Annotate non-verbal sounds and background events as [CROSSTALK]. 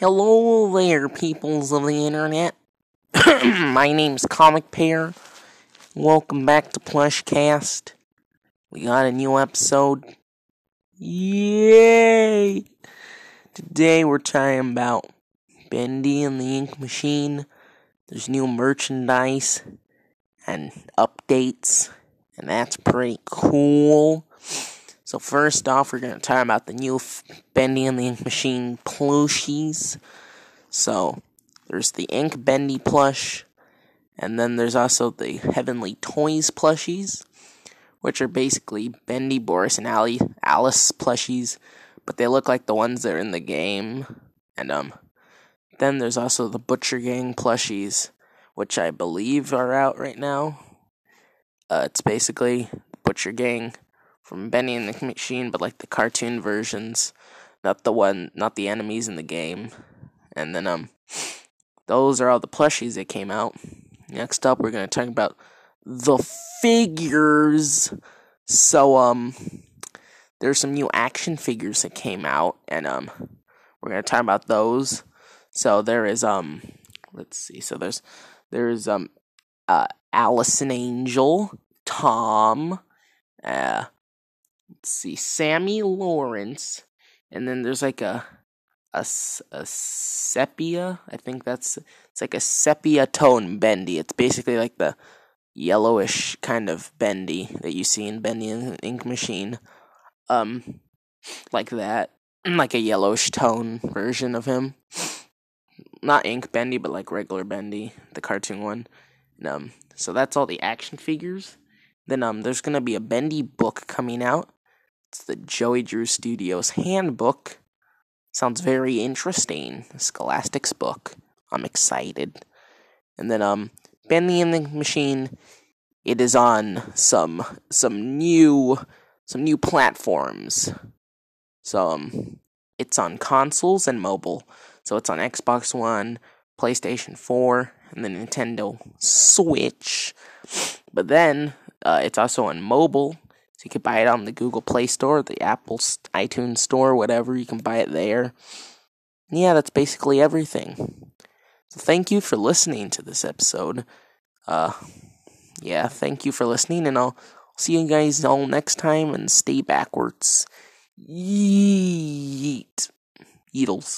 Hello there, peoples of the internet. [CLEARS THROAT] My name's Comic Pair. Welcome back to Plushcast. We got a new episode. Yay! Today we're talking about Bendy and the Ink Machine. There's new merchandise and updates, and that's pretty cool. So first off, we're gonna talk about the new Bendy and the Ink Machine plushies. So there's the Ink Bendy plush, and then there's also the Heavenly Toys plushies, which are basically Bendy, Boris, and Ali, Alice plushies, but they look like the ones that are in the game. And um, then there's also the Butcher Gang plushies, which I believe are out right now. Uh, it's basically Butcher Gang from Bendy and the Machine, but like the cartoon versions, not the one, not the enemies in the game. And then um, those are all the plushies that came out. Next up, we're gonna talk about the figures. So um, there's some new action figures that came out, and um, we're gonna talk about those. So there is um, let's see. So there's there's um, uh, Allison Angel, Tom, uh, let's see, Sammy Lawrence, and then there's like a a, a sepia. I think that's it's like a sepia tone bendy. It's basically like the yellowish kind of bendy that you see in Bendy and Ink Machine, um, like that, like a yellowish tone version of him. Not Ink Bendy, but like regular Bendy, the cartoon one. And, um, so that's all the action figures. Then um, there's gonna be a Bendy book coming out it's the Joey Drew Studios Handbook. Sounds very interesting. Scholastic's book. I'm excited. And then um Bendy and the Machine it is on some some new some new platforms. So um it's on consoles and mobile. So it's on Xbox One, PlayStation 4, and the Nintendo Switch. But then uh, it's also on mobile so you can buy it on the Google Play Store, the Apple iTunes Store, whatever. You can buy it there. Yeah, that's basically everything. So thank you for listening to this episode. Uh, yeah, thank you for listening, and I'll see you guys all next time. And stay backwards. Yeet, Yeetles.